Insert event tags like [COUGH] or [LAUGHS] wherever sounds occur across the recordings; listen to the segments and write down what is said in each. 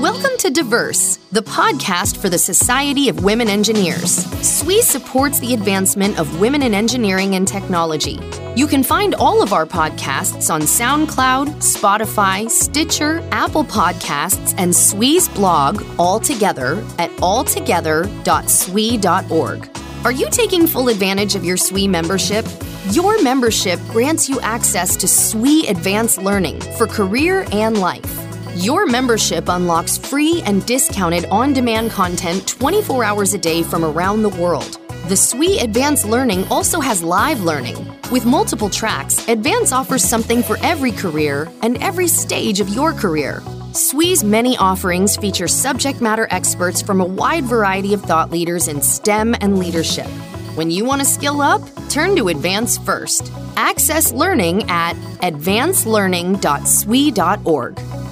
Welcome to Diverse, the podcast for the Society of Women Engineers. SWE supports the advancement of women in engineering and technology. You can find all of our podcasts on SoundCloud, Spotify, Stitcher, Apple Podcasts, and SWE's blog all together at alltogether.swe.org. Are you taking full advantage of your SWE membership? Your membership grants you access to SWE Advanced Learning for career and life. Your membership unlocks free and discounted on demand content 24 hours a day from around the world. The SWE Advanced Learning also has live learning. With multiple tracks, Advance offers something for every career and every stage of your career. SWE's many offerings feature subject matter experts from a wide variety of thought leaders in STEM and leadership. When you want to skill up, turn to Advance first. Access learning at advancelearning.swe.org.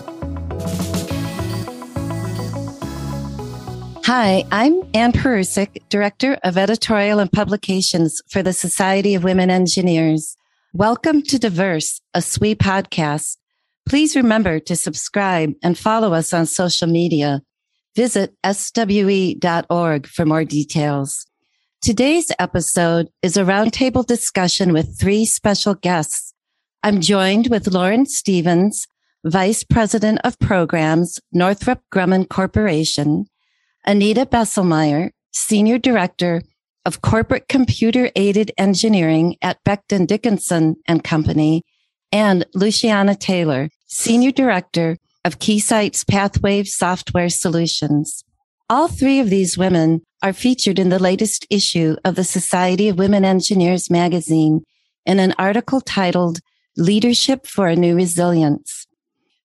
Hi, I'm Anne Perusek, Director of Editorial and Publications for the Society of Women Engineers. Welcome to Diverse, a SWE podcast. Please remember to subscribe and follow us on social media. Visit swe.org for more details. Today's episode is a roundtable discussion with three special guests. I'm joined with Lauren Stevens, Vice President of Programs, Northrop Grumman Corporation, Anita Bestelmeyer, Senior Director of Corporate Computer Aided Engineering at Becton Dickinson and Company, and Luciana Taylor, Senior Director of Keysight's Pathwave Software Solutions. All three of these women are featured in the latest issue of the Society of Women Engineers magazine in an article titled Leadership for a New Resilience.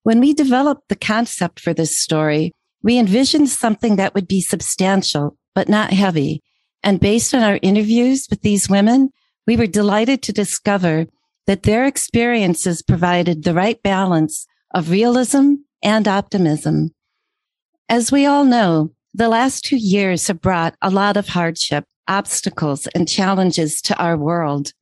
When we developed the concept for this story, we envisioned something that would be substantial, but not heavy. And based on our interviews with these women, we were delighted to discover that their experiences provided the right balance of realism and optimism. As we all know, the last two years have brought a lot of hardship, obstacles, and challenges to our world.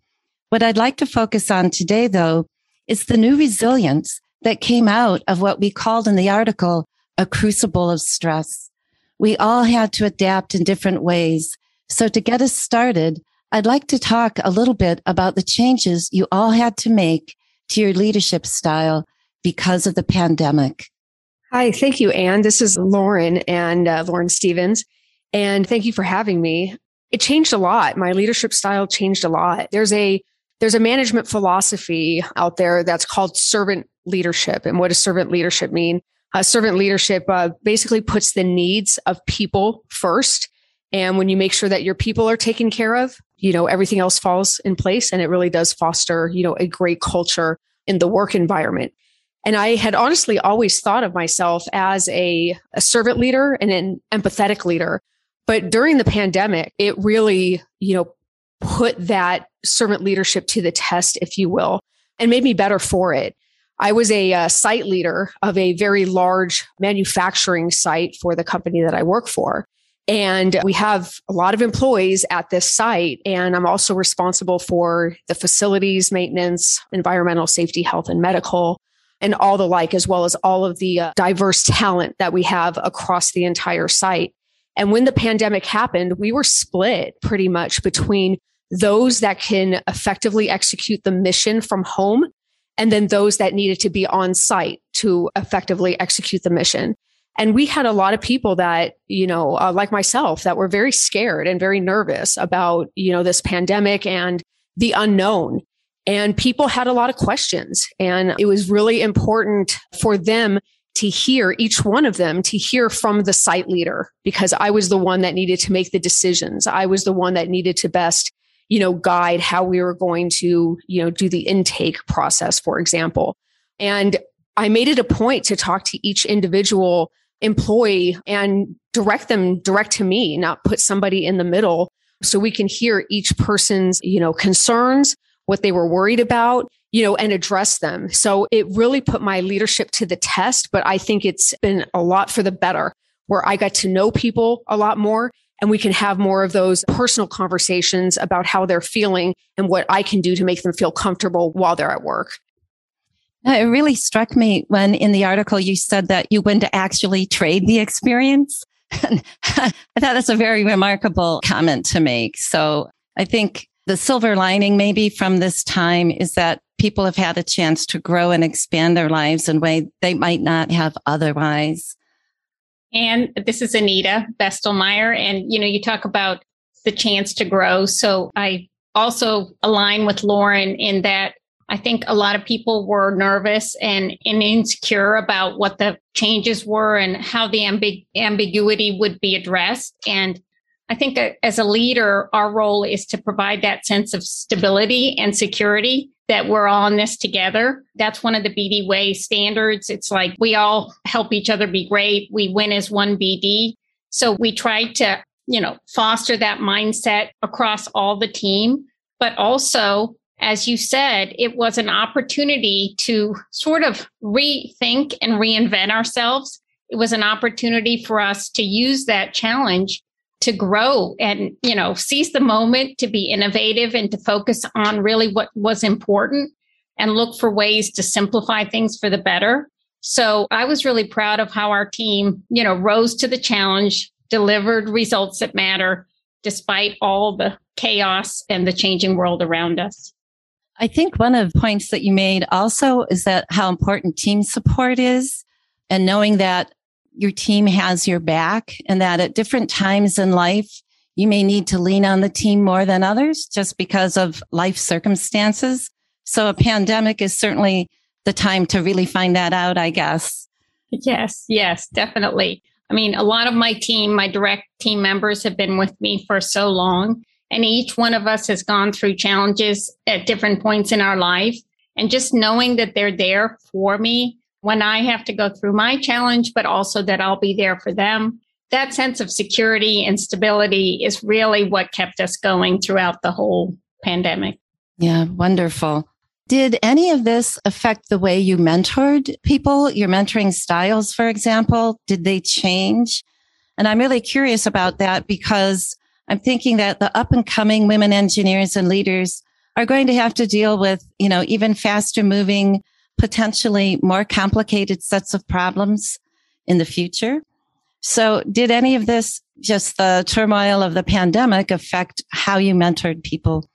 What I'd like to focus on today, though, is the new resilience that came out of what we called in the article a crucible of stress. We all had to adapt in different ways. So to get us started, I'd like to talk a little bit about the changes you all had to make to your leadership style because of the pandemic. Hi, thank you, Anne. This is Lauren and uh, Lauren Stevens. And thank you for having me. It changed a lot. My leadership style changed a lot. There's a there's a management philosophy out there that's called servant leadership. And what does servant leadership mean? Uh, servant leadership uh, basically puts the needs of people first. And when you make sure that your people are taken care of, you know, everything else falls in place and it really does foster, you know, a great culture in the work environment. And I had honestly always thought of myself as a, a servant leader and an empathetic leader. But during the pandemic, it really, you know, put that servant leadership to the test, if you will, and made me better for it. I was a uh, site leader of a very large manufacturing site for the company that I work for. And we have a lot of employees at this site. And I'm also responsible for the facilities maintenance, environmental safety, health, and medical, and all the like, as well as all of the uh, diverse talent that we have across the entire site. And when the pandemic happened, we were split pretty much between those that can effectively execute the mission from home and then those that needed to be on site to effectively execute the mission. And we had a lot of people that, you know, uh, like myself, that were very scared and very nervous about, you know, this pandemic and the unknown. And people had a lot of questions. And it was really important for them to hear, each one of them, to hear from the site leader, because I was the one that needed to make the decisions. I was the one that needed to best you know, guide how we were going to, you know, do the intake process, for example. And I made it a point to talk to each individual employee and direct them direct to me, not put somebody in the middle so we can hear each person's, you know, concerns, what they were worried about, you know, and address them. So it really put my leadership to the test, but I think it's been a lot for the better where I got to know people a lot more and we can have more of those personal conversations about how they're feeling and what I can do to make them feel comfortable while they're at work. It really struck me when in the article you said that you went to actually trade the experience. [LAUGHS] I thought that's a very remarkable comment to make. So I think the silver lining maybe from this time is that people have had a chance to grow and expand their lives in a way they might not have otherwise. And this is Anita Bestelmeyer. And, you know, you talk about the chance to grow. So I also align with Lauren in that I think a lot of people were nervous and, and insecure about what the changes were and how the ambig- ambiguity would be addressed. And I think as a leader, our role is to provide that sense of stability and security that we're all in this together. That's one of the BD Way standards. It's like we all help each other be great. We win as one BD. So we try to, you know, foster that mindset across all the team, but also as you said, it was an opportunity to sort of rethink and reinvent ourselves. It was an opportunity for us to use that challenge to grow and, you know, seize the moment to be innovative and to focus on really what was important and look for ways to simplify things for the better. So I was really proud of how our team, you know, rose to the challenge, delivered results that matter despite all the chaos and the changing world around us. I think one of the points that you made also is that how important team support is and knowing that your team has your back and that at different times in life, you may need to lean on the team more than others just because of life circumstances. So a pandemic is certainly the time to really find that out, I guess. Yes, yes, definitely. I mean, a lot of my team, my direct team members have been with me for so long, and each one of us has gone through challenges at different points in our life. And just knowing that they're there for me when I have to go through my challenge, but also that I'll be there for them. That sense of security and stability is really what kept us going throughout the whole pandemic. Yeah, wonderful. Did any of this affect the way you mentored people, your mentoring styles, for example? Did they change? And I'm really curious about that because I'm thinking that the up and coming women engineers and leaders are going to have to deal with, you know, even faster moving potentially more complicated sets of problems in the future. So did any of this, just the turmoil of the pandemic affect how you mentored people?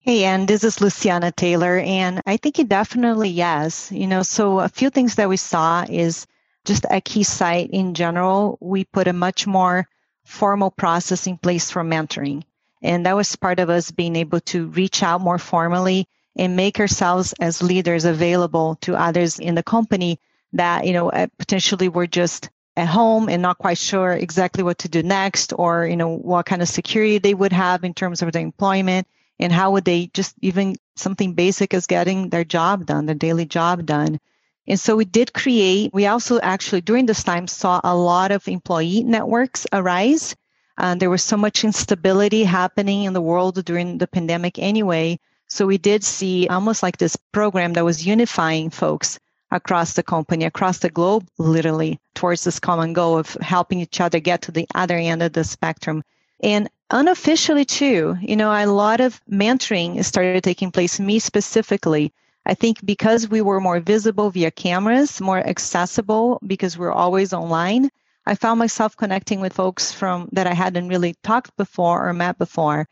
Hey, and this is Luciana Taylor. And I think it definitely yes. You know, so a few things that we saw is just at Keysight in general, we put a much more formal process in place for mentoring. And that was part of us being able to reach out more formally and make ourselves as leaders available to others in the company that you know uh, potentially were just at home and not quite sure exactly what to do next or you know what kind of security they would have in terms of their employment and how would they just even something basic as getting their job done their daily job done. And so we did create we also actually during this time saw a lot of employee networks arise. Uh, there was so much instability happening in the world during the pandemic anyway so we did see almost like this program that was unifying folks across the company, across the globe, literally towards this common goal of helping each other get to the other end of the spectrum. And unofficially too, you know, a lot of mentoring started taking place, me specifically. I think because we were more visible via cameras, more accessible because we're always online, I found myself connecting with folks from that I hadn't really talked before or met before.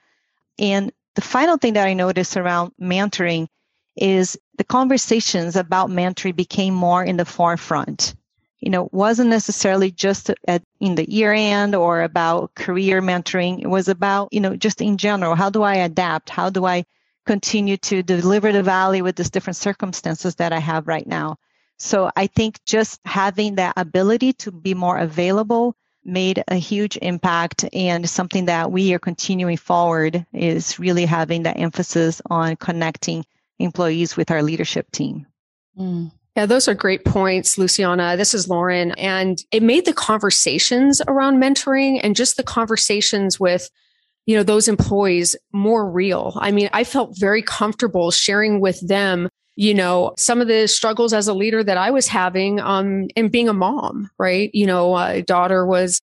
And the final thing that I noticed around mentoring is the conversations about mentoring became more in the forefront. You know, wasn't necessarily just at, in the year end or about career mentoring. It was about, you know, just in general, how do I adapt? How do I continue to deliver the value with these different circumstances that I have right now? So I think just having that ability to be more available made a huge impact and something that we are continuing forward is really having that emphasis on connecting employees with our leadership team. Mm. Yeah, those are great points, Luciana. This is Lauren. And it made the conversations around mentoring and just the conversations with, you know, those employees more real. I mean, I felt very comfortable sharing with them you know, some of the struggles as a leader that I was having um, and being a mom, right? You know, a daughter was,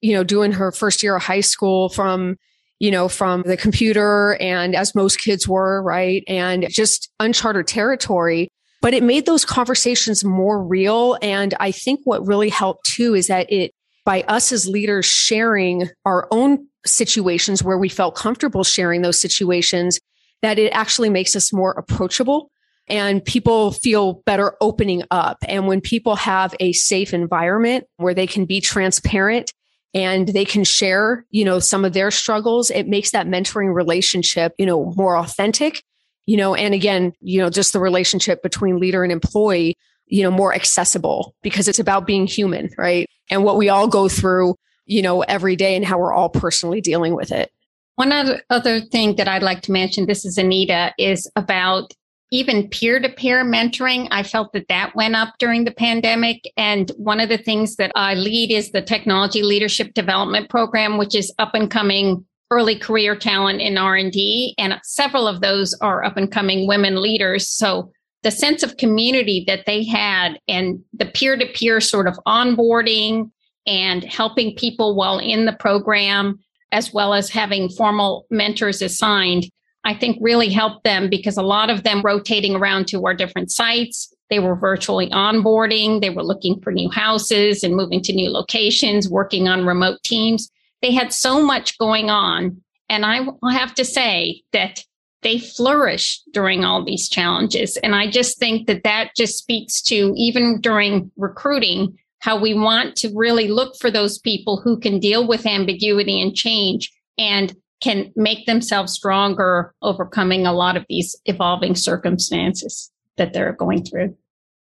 you know, doing her first year of high school from, you know, from the computer and as most kids were, right? And just uncharted territory. but it made those conversations more real. And I think what really helped too is that it, by us as leaders sharing our own situations where we felt comfortable sharing those situations, that it actually makes us more approachable and people feel better opening up. And when people have a safe environment where they can be transparent and they can share, you know, some of their struggles, it makes that mentoring relationship, you know, more authentic, you know, and again, you know, just the relationship between leader and employee, you know, more accessible because it's about being human, right? And what we all go through, you know, every day and how we're all personally dealing with it. One other, thing that I'd like to mention, this is Anita, is about even peer to peer mentoring, I felt that that went up during the pandemic. And one of the things that I lead is the Technology Leadership Development Program, which is up and coming early career talent in R&D. And several of those are up and coming women leaders. So the sense of community that they had and the peer to peer sort of onboarding and helping people while in the program, as well as having formal mentors assigned I think really helped them because a lot of them rotating around to our different sites. They were virtually onboarding. They were looking for new houses and moving to new locations, working on remote teams. They had so much going on. And I have to say that they flourished during all these challenges. And I just think that that just speaks to even during recruiting, how we want to really look for those people who can deal with ambiguity and change and can make themselves stronger, overcoming a lot of these evolving circumstances that they're going through.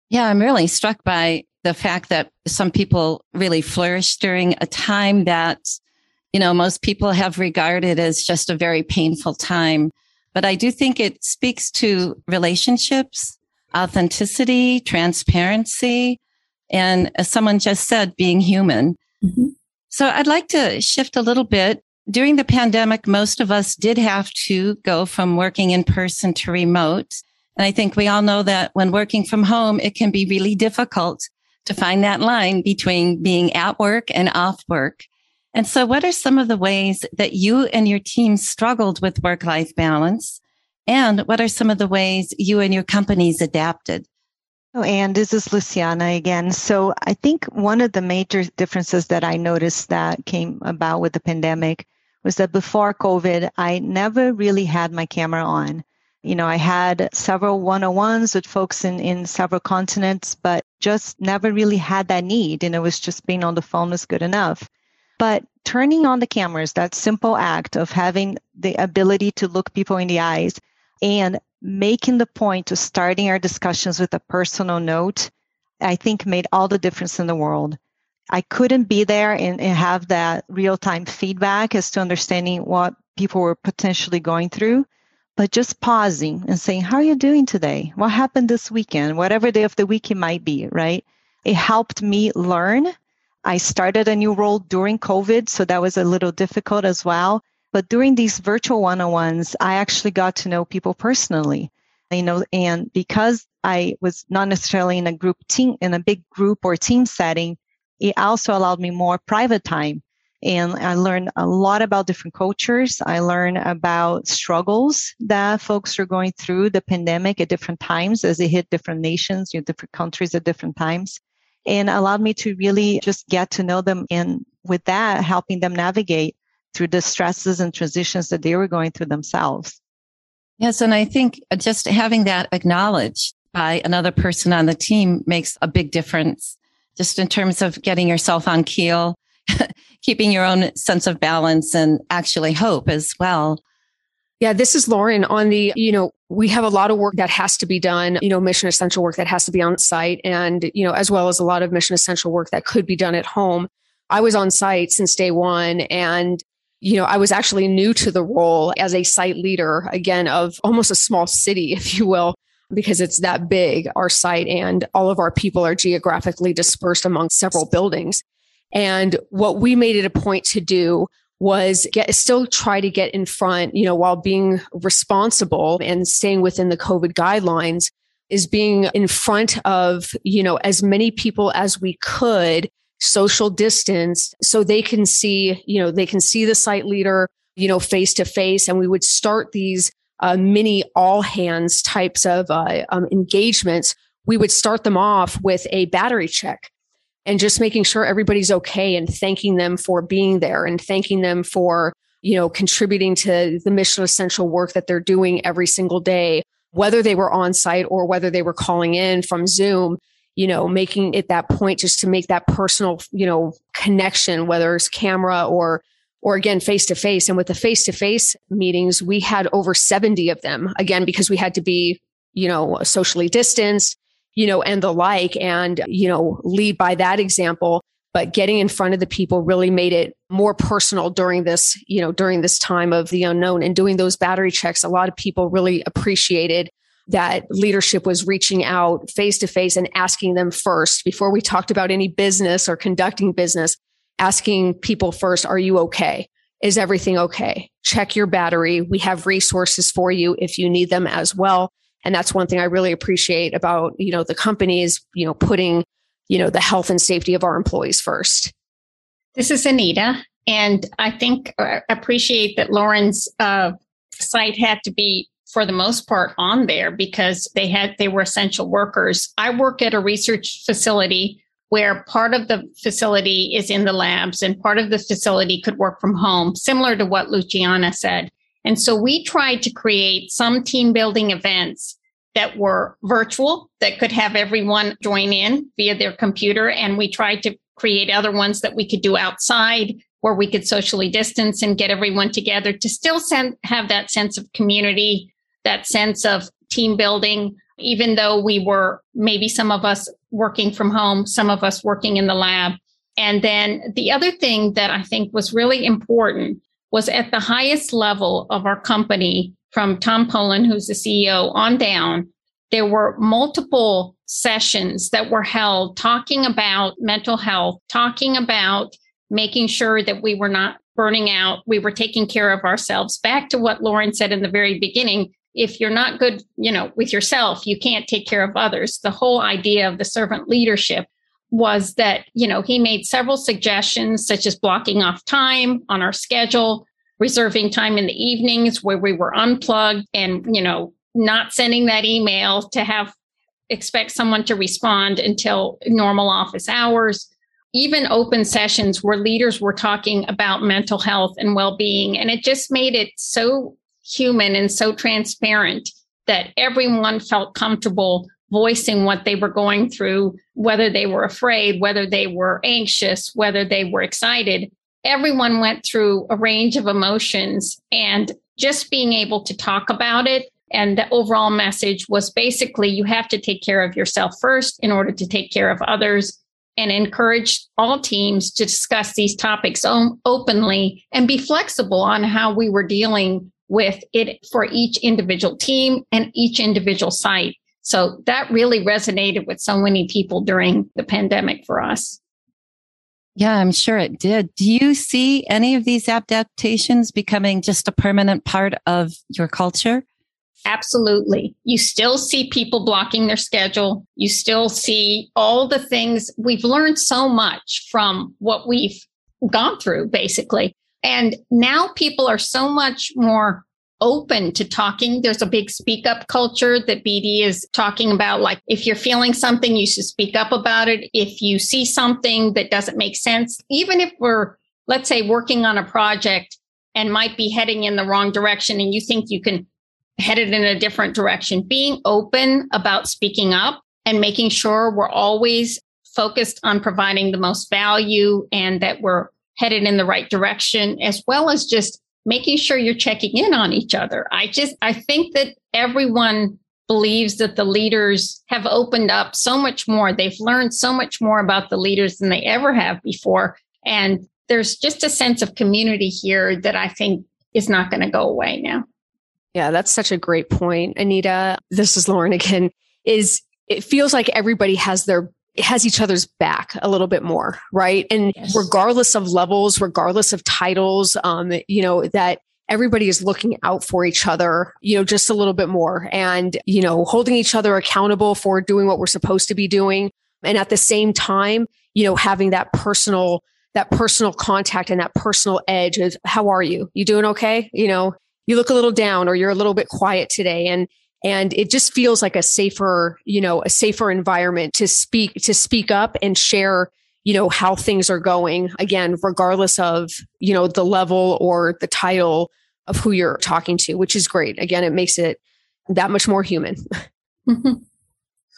Yeah, I'm really struck by the fact that some people really flourish during a time that, you know, most people have regarded as just a very painful time. But I do think it speaks to relationships, authenticity, transparency, and as someone just said, being human. Mm-hmm. So I'd like to shift a little bit during the pandemic, most of us did have to go from working in person to remote. And I think we all know that when working from home, it can be really difficult to find that line between being at work and off work. And so what are some of the ways that you and your team struggled with work life balance? And what are some of the ways you and your companies adapted? Oh, and this is Luciana again. So I think one of the major differences that I noticed that came about with the pandemic was that before COVID, I never really had my camera on. You know, I had several one-on-ones with folks in, in several continents, but just never really had that need. And it was just being on the phone was good enough. But turning on the cameras, that simple act of having the ability to look people in the eyes and making the point to starting our discussions with a personal note, I think made all the difference in the world. I couldn't be there and, and have that real time feedback as to understanding what people were potentially going through, but just pausing and saying, How are you doing today? What happened this weekend? Whatever day of the week it might be, right? It helped me learn. I started a new role during COVID, so that was a little difficult as well. But during these virtual one on ones, I actually got to know people personally. You know, and because I was not necessarily in a group team, in a big group or team setting, it also allowed me more private time. And I learned a lot about different cultures. I learned about struggles that folks are going through the pandemic at different times as it hit different nations, you know, different countries at different times. And allowed me to really just get to know them. And with that, helping them navigate through the stresses and transitions that they were going through themselves. Yes. And I think just having that acknowledged by another person on the team makes a big difference just in terms of getting yourself on keel, [LAUGHS] keeping your own sense of balance and actually hope as well. Yeah, this is Lauren on the, you know, we have a lot of work that has to be done, you know, mission essential work that has to be on site and, you know, as well as a lot of mission essential work that could be done at home. I was on site since day one and you know, I was actually new to the role as a site leader, again, of almost a small city, [LAUGHS] if you will because it's that big, our site, and all of our people are geographically dispersed among several buildings. And what we made it a point to do was get still try to get in front, you know, while being responsible and staying within the COVID guidelines is being in front of, you know, as many people as we could social distance so they can see, you know, they can see the site leader, you know, face to face. And we would start these uh, mini all hands types of uh, um, engagements, we would start them off with a battery check and just making sure everybody's okay and thanking them for being there and thanking them for you know contributing to the mission essential work that they're doing every single day whether they were on site or whether they were calling in from zoom you know making it that point just to make that personal you know connection whether it's camera or or again face to face and with the face to face meetings we had over 70 of them again because we had to be you know socially distanced you know, and the like, and, you know, lead by that example. But getting in front of the people really made it more personal during this, you know, during this time of the unknown and doing those battery checks. A lot of people really appreciated that leadership was reaching out face to face and asking them first before we talked about any business or conducting business, asking people first, are you okay? Is everything okay? Check your battery. We have resources for you if you need them as well. And that's one thing I really appreciate about, you know, the companies, you know, putting, you know, the health and safety of our employees first. This is Anita. And I think uh, appreciate that Lauren's uh, site had to be for the most part on there because they had they were essential workers. I work at a research facility where part of the facility is in the labs and part of the facility could work from home, similar to what Luciana said. And so we tried to create some team building events that were virtual that could have everyone join in via their computer. And we tried to create other ones that we could do outside where we could socially distance and get everyone together to still send, have that sense of community, that sense of team building, even though we were maybe some of us working from home, some of us working in the lab. And then the other thing that I think was really important was at the highest level of our company from Tom Polen, who's the CEO, on down. There were multiple sessions that were held talking about mental health, talking about making sure that we were not burning out, we were taking care of ourselves. Back to what Lauren said in the very beginning, if you're not good, you know, with yourself, you can't take care of others. The whole idea of the servant leadership was that, you know, he made several suggestions, such as blocking off time on our schedule, reserving time in the evenings where we were unplugged and, you know, not sending that email to have expect someone to respond until normal office hours. Even open sessions where leaders were talking about mental health and well being. And it just made it so human and so transparent that everyone felt comfortable voicing what they were going through, whether they were afraid, whether they were anxious, whether they were excited. Everyone went through a range of emotions and just being able to talk about it. And the overall message was basically you have to take care of yourself first in order to take care of others and encourage all teams to discuss these topics openly and be flexible on how we were dealing with it for each individual team and each individual site. So that really resonated with so many people during the pandemic for us. Yeah, I'm sure it did. Do you see any of these adaptations becoming just a permanent part of your culture? Absolutely. You still see people blocking their schedule. You still see all the things. We've learned so much from what we've gone through, basically. And now people are so much more open to talking. There's a big speak up culture that BD is talking about. Like, if you're feeling something, you should speak up about it. If you see something that doesn't make sense, even if we're, let's say, working on a project and might be heading in the wrong direction and you think you can head it in a different direction, being open about speaking up and making sure we're always focused on providing the most value and that we're headed in the right direction, as well as just making sure you're checking in on each other. I just, I think that everyone believes that the leaders have opened up so much more. They've learned so much more about the leaders than they ever have before. And there's just a sense of community here that I think is not going to go away now. Yeah, that's such a great point, Anita. This is Lauren again. Is it feels like everybody has their has each other's back a little bit more, right? And yes. regardless of levels, regardless of titles, um, you know, that everybody is looking out for each other, you know, just a little bit more and, you know, holding each other accountable for doing what we're supposed to be doing. And at the same time, you know, having that personal, that personal contact and that personal edge is how are you? You doing okay? You know, you look a little down or you're a little bit quiet today. And and it just feels like a safer, you know, a safer environment to speak to speak up and share you know how things are going again regardless of you know the level or the title of who you're talking to which is great again it makes it that much more human [LAUGHS] [LAUGHS]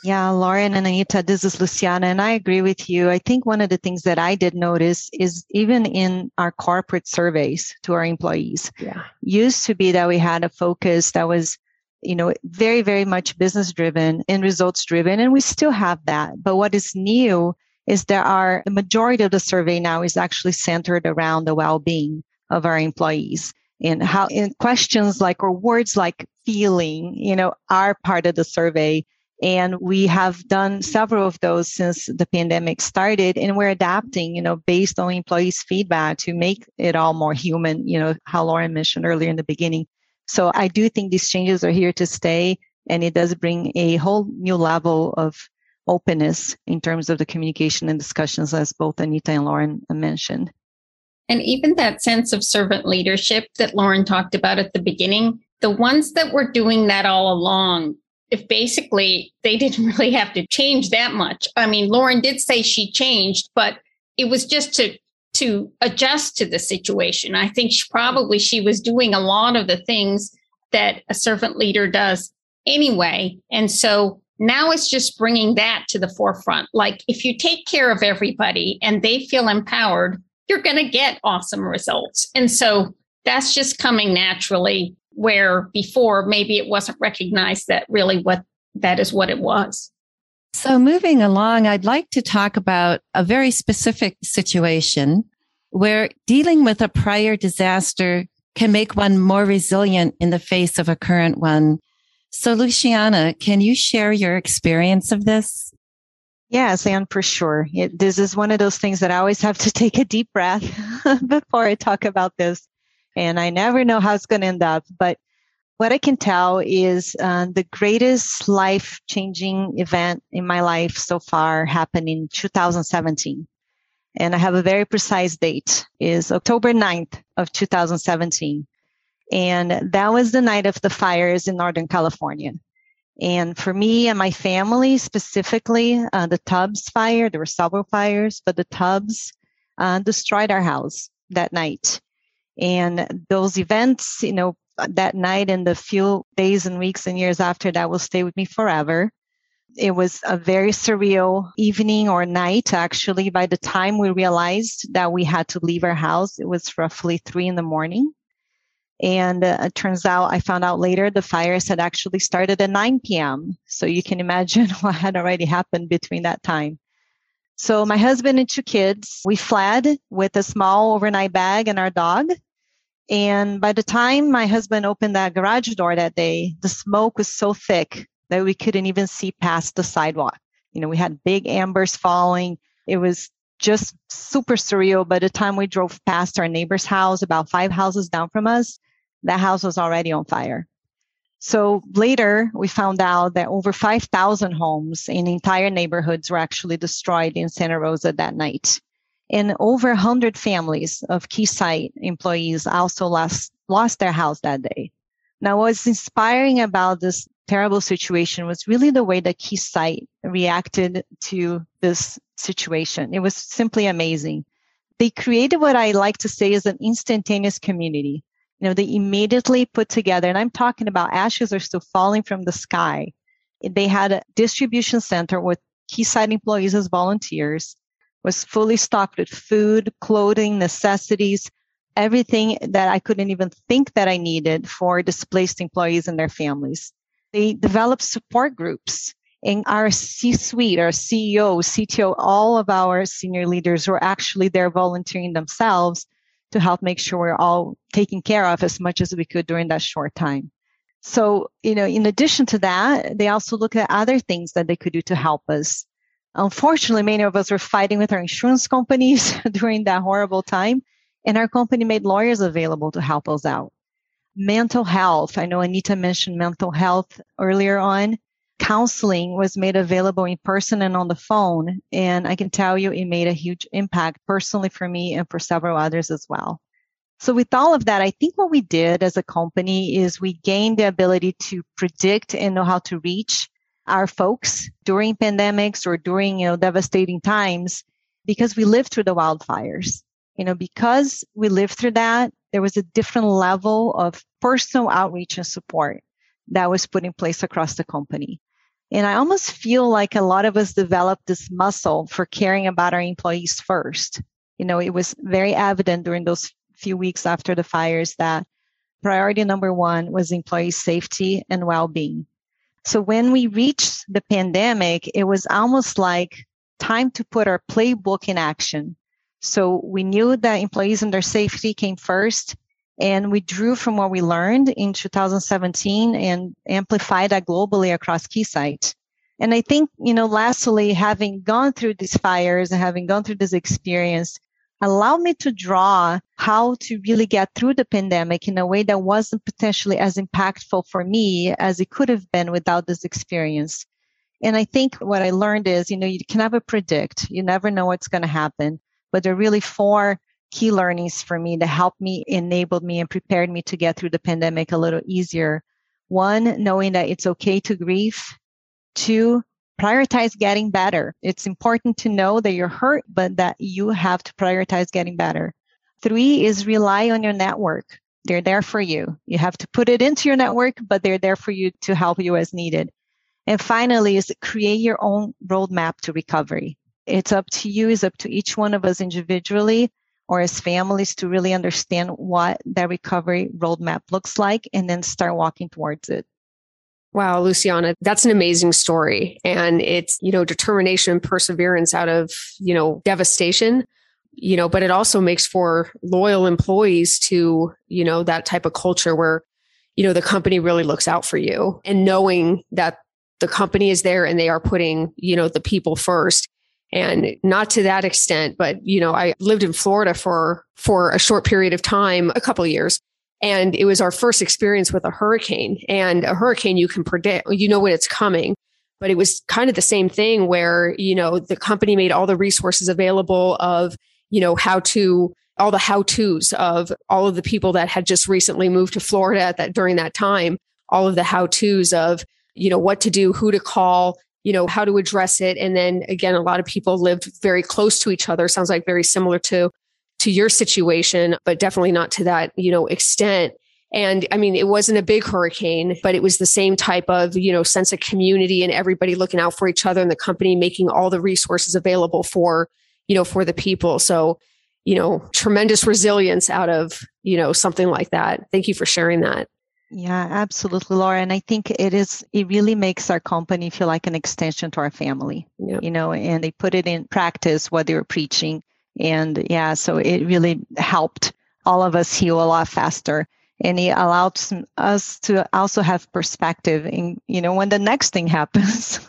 Yeah, Lauren and Anita, this is Luciana, and I agree with you. I think one of the things that I did notice is even in our corporate surveys to our employees, yeah. used to be that we had a focus that was, you know, very, very much business driven and results driven, and we still have that. But what is new is there are the majority of the survey now is actually centered around the well-being of our employees and how in questions like or words like feeling, you know, are part of the survey and we have done several of those since the pandemic started. And we're adapting, you know, based on employees' feedback to make it all more human, you know, how Lauren mentioned earlier in the beginning. So I do think these changes are here to stay. And it does bring a whole new level of openness in terms of the communication and discussions, as both Anita and Lauren mentioned. And even that sense of servant leadership that Lauren talked about at the beginning, the ones that were doing that all along if basically they [LAUGHS] didn't really have to change that much. I mean, Lauren did say she changed, but it was just to to adjust to the situation. I think she, probably she was doing a lot of the things that a servant leader does anyway. And so now it's just bringing that to the forefront. Like if you take care of everybody and they feel empowered, you're going to get awesome results. And so that's just coming naturally where before maybe it wasn't recognized that really what that is what it was. So moving along, I'd like to talk about a very specific situation where dealing with a prior disaster can make one more resilient in the face of a current one. So Luciana, can you share your experience of this? Yes, and for sure. It, this is one of those things that I always have to [LAUGHS] take a deep breath [LAUGHS] before I talk about this and I never know how it's going to end up. But what I can tell is uh, the greatest life changing event in my life so far happened in 2017. And I have a very precise date is October 9th of 2017. And that was the night of the fires in Northern California. And for me and my family specifically, uh, the Tubbs fire, there were several fires, but the Tubbs uh, destroyed our house that night. And those events, you know, that night and the few days and weeks and years after that will stay with me forever. It was a very surreal evening or night, actually. By the time we realized that we had to leave our house, it was roughly three in the morning. And uh, it turns out, I found out later, the fires had actually started at 9 p.m. So you can imagine [LAUGHS] what had already happened between that time. So my husband and two kids, we fled with a small overnight bag and our dog. And by the time my husband opened that garage door that day, the smoke was so thick that we couldn't even see past the sidewalk. You know, we had big embers falling. It was just super surreal. By the time we drove past our neighbor's house, about five houses down from us, that house was already on fire. So later, we found out that over 5,000 homes in entire neighborhoods were actually destroyed in Santa Rosa that night. And over 100 families of Keysight employees also lost, lost their house that day. Now, what's inspiring about this terrible situation was really the way that Keysight reacted to this situation. It was simply amazing. They created what I like to say is an instantaneous community. You know, they immediately put together, and I'm talking about ashes are still falling from the sky. They had a distribution center with Keysight employees as volunteers was fully stocked with food, clothing, necessities, everything that I couldn't even think that I needed for displaced employees and their families. They developed support groups in our C suite, our CEO, CTO, all of our senior leaders were actually there volunteering themselves to help make sure we're all taken care of as much as we could during that short time. So, you know, in addition to that, they also look at other things that they could do to help us. Unfortunately, many of us were fighting with our insurance companies [LAUGHS] during that horrible time, and our company made lawyers available to help us out. Mental health. I know Anita mentioned mental health earlier on. Counseling was made available in person and on the phone. And I can tell you it made a huge impact personally for me and for several others as well. So with all of that, I think what we did as a company is we gained the ability to predict and know how to reach our folks during pandemics or during, you know, devastating times because we lived through the wildfires. You know, because we lived through that, there was a different level of personal outreach and support that was put in place across the company. And I almost feel like a lot of us developed this muscle for caring about our employees first. You know, it was very evident during those few weeks after the fires that priority number one was employee safety and well-being. So when we reached the pandemic, it was almost like time to put our playbook in action. So we knew that employees and their safety came first. And we drew from what we learned in 2017 and amplified that globally across Keysight. And I think, you know, lastly, having gone through these fires and having gone through this experience, allowed me to draw how to really get through the pandemic in a way that wasn't potentially as impactful for me as it could have been without this experience. And I think what I learned is, you know, you can never predict. You never know what's going to happen. But there are really four key learnings for me that helped me, enabled me, and prepared me to get through the pandemic a little easier. One, knowing that it's okay to grieve. Two, prioritize getting better. It's important to know that you're hurt, but that you have to prioritize getting better. Three is rely on your network. They're there for you. You have to put it into your network, but they're there for you to help you as needed. And finally is create your own roadmap to recovery. It's up to you, it's up to each one of us individually or as families to really understand what that recovery roadmap looks like and then start walking towards it. Wow, Luciana, that's an amazing story. And it's, you know, determination and perseverance out of, you know, devastation, you know, but it also makes for loyal employees to, you know, that type of culture where, you know, the company really looks out for you. And knowing that the company is there and they are putting, you know, the people first. And not to that extent but you know i lived in florida for for a short period of time a couple years and it was our first experience with a hurricane and a hurricane you can predict you know when it's coming but it was kind of the same thing where you know the company made all the resources available of you know how to all the how to's of all of the people that had just recently moved to florida at that during that time all of the how to's of you know what to do who to call you know, how to address it. And then again, a lot of people lived very close to each other. Sounds like very similar to to your situation, but definitely not to that, you know, extent. And I mean, it wasn't a big hurricane, but it was the same type of, you know, sense of community and everybody looking out for each other and the company making all the resources available for, you know, for the people. So, you know, tremendous resilience out of, you know, something like that. Thank you for sharing that. Yeah, absolutely, Laura. And I think it is, it really makes our company feel like an extension to our family, yep. you know, and they put it in practice what they were preaching. And yeah, so it really helped all of us heal a lot faster. And it allowed us to also have perspective in, you know, when the next thing [LAUGHS] happens.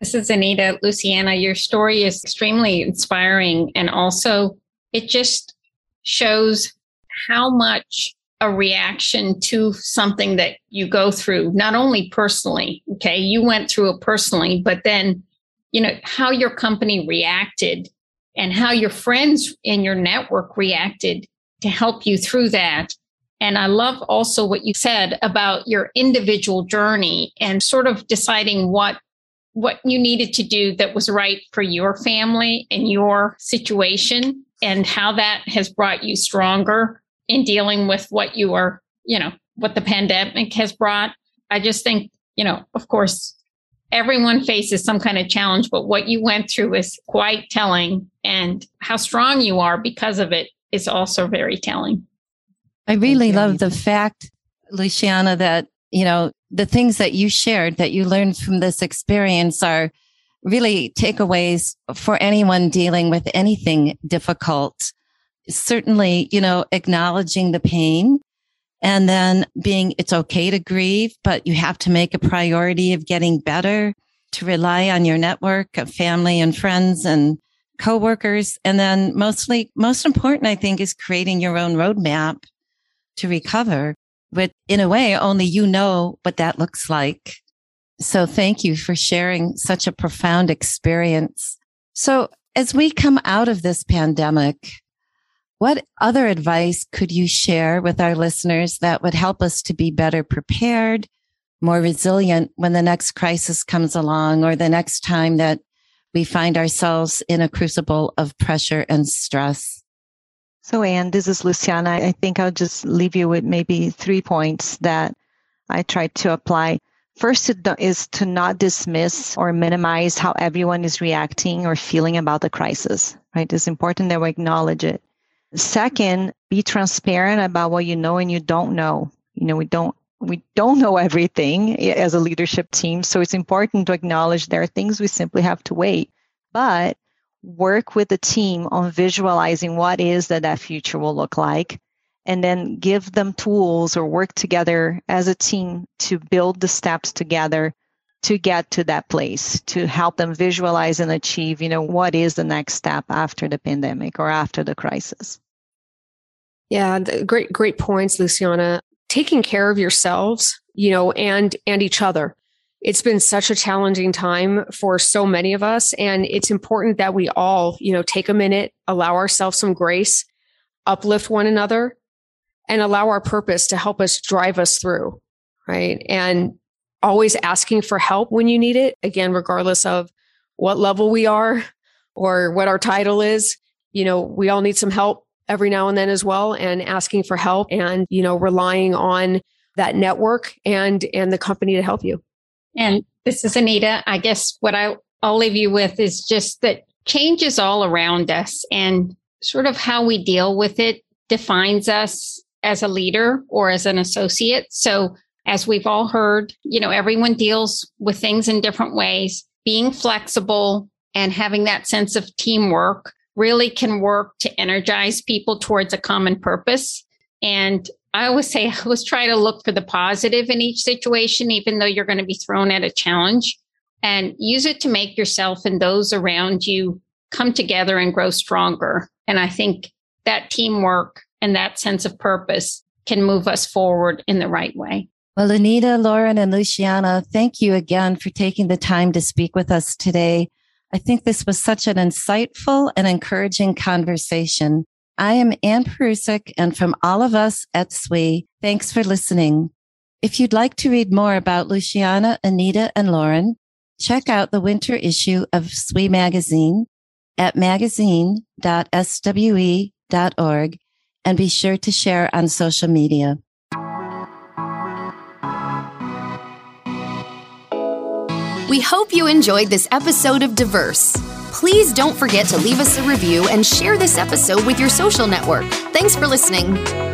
this is Anita. Luciana, your story is extremely inspiring. And also, it just shows how much a reaction to something that you go through, not only personally, okay, you went through it personally, but then, you know, how your company reacted and how your friends in your network reacted to help you through that. And I love also what you said about your individual journey and sort of deciding what what you needed to do that was right for your family and your situation and how that has brought you stronger in dealing with what you are, you know, what the pandemic has brought. I just think, you know, of course, everyone faces some kind of challenge, but what you went through is quite telling. And how strong you are because of it is also very telling. I really love the fact, Luciana, that, you know, the things that you shared that you learned from this experience are really takeaways for anyone dealing with anything difficult certainly, you know, acknowledging the pain and then being, it's okay to grieve, but you have to make a priority of getting better to rely on your network of family and friends and coworkers. And then mostly, most important, I think, is creating your own roadmap to recover. But in a way, only you know what that looks like. So thank you for sharing such a profound experience. So as we come out of this pandemic, What other advice could you share with our listeners that would help us to be better prepared, more resilient when the next crisis comes along or the next time that we find ourselves in a crucible of pressure and stress? So, Anne, this is Luciana. I think I'll just leave you with maybe three points that I tried to apply. First is to not dismiss or minimize how everyone is reacting or feeling about the crisis, right? It's important that we acknowledge it. Second, be transparent about what you know and you don't know. You know, we don't we don't know everything as a leadership team, so it's important to acknowledge there are things we simply have to wait. But work with the team on visualizing what is that that future will look like and then give them tools or work together as a team to build the steps together to get to that place to help them visualize and achieve you know what is the next step after the pandemic or after the crisis yeah uh, great great points luciana taking care of yourselves you know and and each other it's been such a challenging time for so many of us and it's important that we all you know take a minute allow ourselves some grace uplift one another and allow our purpose to help us drive us through, right? And always asking for help when you need it, again, regardless of what level we are or what our title is. You know, we all need some help every now and then as well and asking for help and, you know, relying on that network and and the company to help you. And this is Anita. I guess what I, I'll leave you with is just that change is all around us and sort of how we deal with it defines us as a leader or as an associate. So as we've all heard, you know, everyone deals with things in different ways. Being flexible and having that sense of teamwork really can work to energize people towards a common purpose. And I always say, I [LAUGHS] always try to look for the positive in each situation, even though you're going to be thrown at a challenge and use it to make yourself and those around you come together and grow stronger. And I think that teamwork and that sense of purpose can move us forward in the right way. Well, Anita, Lauren, and Luciana, thank you again for taking the time to speak with us today. I think this was such an insightful and encouraging conversation. I am Anne Perusek, and from all of us at SWE, thanks for listening. If you'd like to read more about Luciana, Anita, and Lauren, check out the winter issue of SWE magazine at magazine.swe.org and be sure to share on social media. We hope you enjoyed this episode of Diverse. Please don't forget to leave us a review and share this episode with your social network. Thanks for listening.